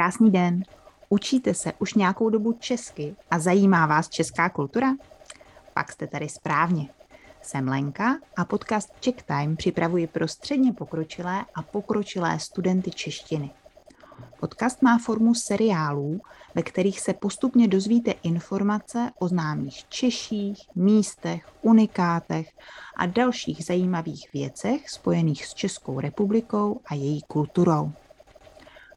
Krásný den. Učíte se už nějakou dobu česky a zajímá vás česká kultura? Pak jste tady správně. Jsem Lenka a podcast Czech Time připravuji pro středně pokročilé a pokročilé studenty češtiny. Podcast má formu seriálů, ve kterých se postupně dozvíte informace o známých Češích, místech, unikátech a dalších zajímavých věcech spojených s Českou republikou a její kulturou.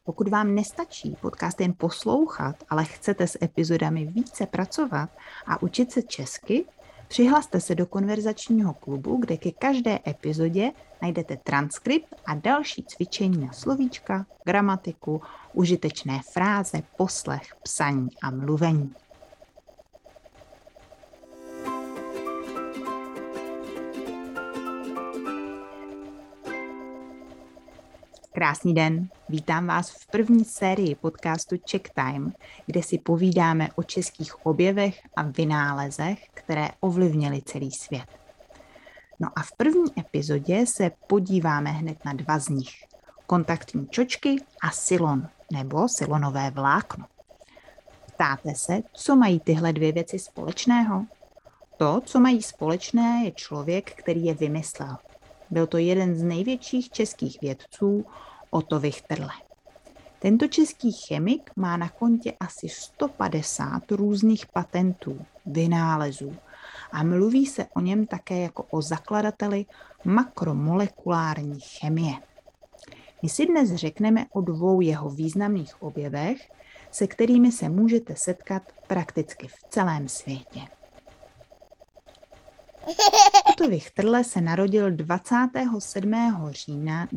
Pokud vám nestačí podcast jen poslouchat, ale chcete s epizodami více pracovat a učit se česky, přihlaste se do konverzačního klubu, kde ke každé epizodě najdete transkript a další cvičení na slovíčka, gramatiku, užitečné fráze, poslech, psaní a mluvení. Krásný den, vítám vás v první sérii podcastu Check Time, kde si povídáme o českých objevech a vynálezech, které ovlivnily celý svět. No a v první epizodě se podíváme hned na dva z nich. Kontaktní čočky a silon, nebo silonové vlákno. Ptáte se, co mají tyhle dvě věci společného? To, co mají společné, je člověk, který je vymyslel. Byl to jeden z největších českých vědců, Otto Wichterle. Tento český chemik má na kontě asi 150 různých patentů, vynálezů a mluví se o něm také jako o zakladateli makromolekulární chemie. My si dnes řekneme o dvou jeho významných objevech, se kterými se můžete setkat prakticky v celém světě. Otto Wichterle se narodil 27. října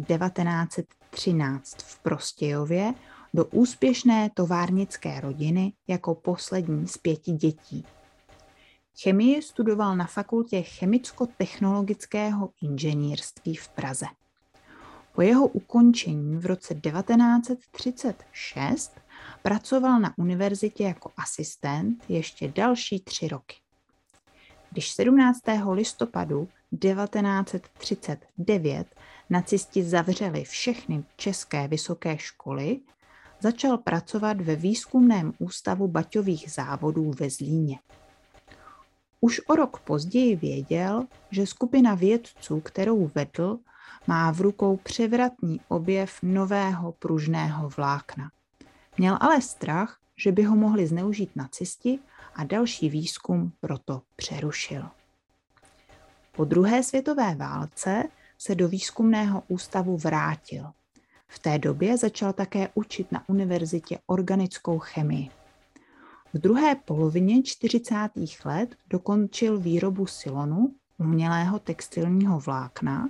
1913 v Prostějově do úspěšné továrnické rodiny jako poslední z pěti dětí. Chemii studoval na fakultě chemicko-technologického inženýrství v Praze. Po jeho ukončení v roce 1936 pracoval na univerzitě jako asistent ještě další tři roky. Když 17. listopadu 1939 nacisti zavřeli všechny české vysoké školy, začal pracovat ve výzkumném ústavu baťových závodů ve Zlíně. Už o rok později věděl, že skupina vědců, kterou vedl, má v rukou převratný objev nového pružného vlákna. Měl ale strach, že by ho mohli zneužít nacisti a další výzkum proto přerušil. Po druhé světové válce se do výzkumného ústavu vrátil. V té době začal také učit na univerzitě organickou chemii. V druhé polovině 40. let dokončil výrobu silonu, umělého textilního vlákna,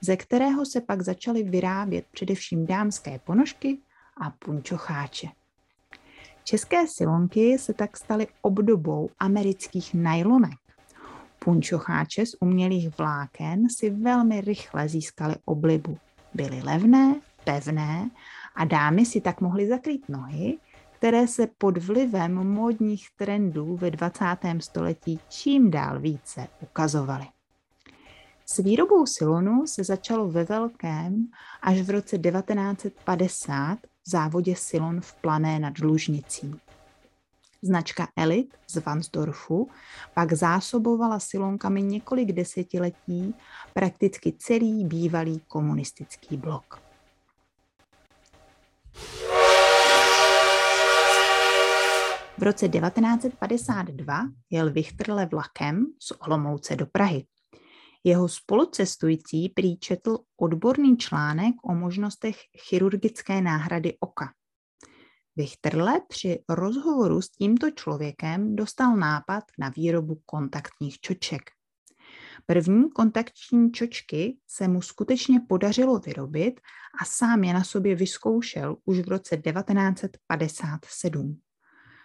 ze kterého se pak začaly vyrábět především dámské ponožky a punčocháče. České silonky se tak staly obdobou amerických nylonek. Punčocháče z umělých vláken si velmi rychle získaly oblibu. Byly levné, pevné a dámy si tak mohly zakrýt nohy, které se pod vlivem módních trendů ve 20. století čím dál více ukazovaly. S výrobou silonu se začalo ve velkém až v roce 1950 v závodě Silon v Plané nad Lužnicí. Značka Elit z Vansdorfu pak zásobovala silonkami několik desetiletí prakticky celý bývalý komunistický blok. V roce 1952 jel Vichterle vlakem z Olomouce do Prahy. Jeho spolucestující prý četl odborný článek o možnostech chirurgické náhrady oka. Vichterle při rozhovoru s tímto člověkem dostal nápad na výrobu kontaktních čoček. První kontaktní čočky se mu skutečně podařilo vyrobit a sám je na sobě vyzkoušel už v roce 1957.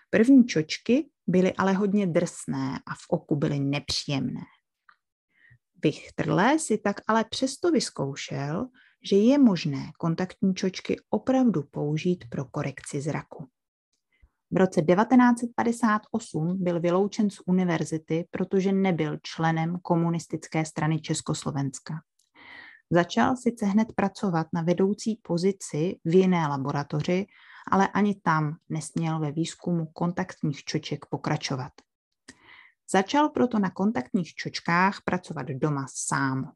První čočky byly ale hodně drsné a v oku byly nepříjemné. Vichterle si tak ale přesto vyzkoušel, že je možné kontaktní čočky opravdu použít pro korekci zraku. V roce 1958 byl vyloučen z univerzity, protože nebyl členem komunistické strany Československa. Začal sice hned pracovat na vedoucí pozici v jiné laboratoři, ale ani tam nesměl ve výzkumu kontaktních čoček pokračovat. Začal proto na kontaktních čočkách pracovat doma sám.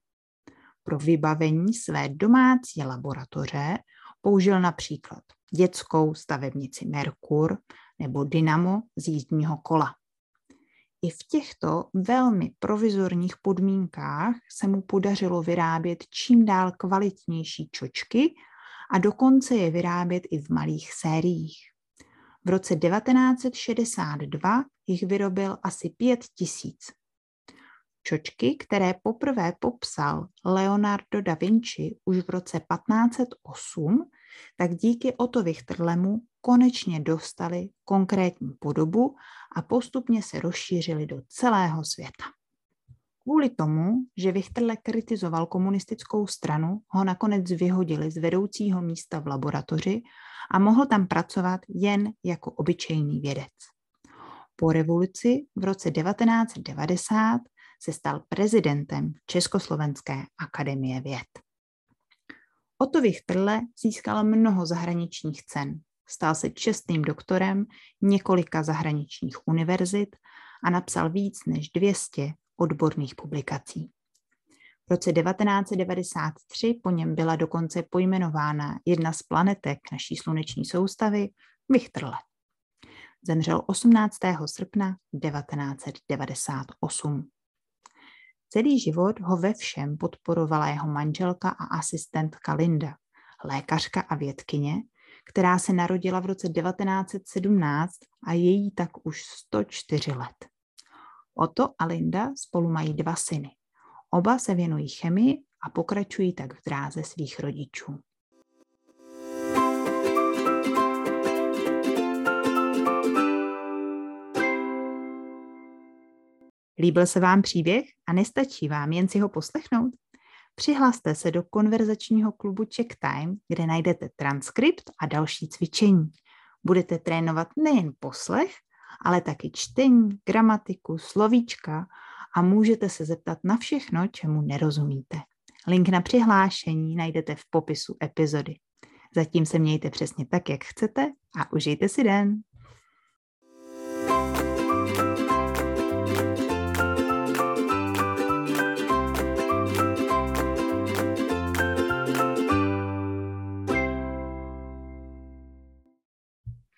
Pro vybavení své domácí laboratoře použil například dětskou stavebnici Merkur nebo dynamo z jízdního kola. I v těchto velmi provizorních podmínkách se mu podařilo vyrábět čím dál kvalitnější čočky a dokonce je vyrábět i v malých sériích. V roce 1962 jich vyrobil asi pět tisíc. Čočky, které poprvé popsal Leonardo da Vinci už v roce 1508, tak díky Otto Wichterlemu konečně dostali konkrétní podobu a postupně se rozšířili do celého světa. Kvůli tomu, že Wichterle kritizoval komunistickou stranu, ho nakonec vyhodili z vedoucího místa v laboratoři a mohl tam pracovat jen jako obyčejný vědec. Po revoluci v roce 1990 se stal prezidentem Československé akademie věd. Otto Wichterle získal mnoho zahraničních cen. Stal se čestným doktorem několika zahraničních univerzit a napsal víc než 200 odborných publikací. V roce 1993 po něm byla dokonce pojmenována jedna z planetek naší sluneční soustavy, Wichterle. Zemřel 18. srpna 1998. Celý život ho ve všem podporovala jeho manželka a asistentka Linda, lékařka a vědkyně, která se narodila v roce 1917 a je jí tak už 104 let. Otto a Linda spolu mají dva syny. Oba se věnují chemii a pokračují tak v dráze svých rodičů. Líbil se vám příběh a nestačí vám jen si ho poslechnout? Přihlaste se do konverzačního klubu Check Time, kde najdete transkript a další cvičení. Budete trénovat nejen poslech, ale taky čtení, gramatiku, slovíčka a můžete se zeptat na všechno, čemu nerozumíte. Link na přihlášení najdete v popisu epizody. Zatím se mějte přesně tak, jak chcete a užijte si den.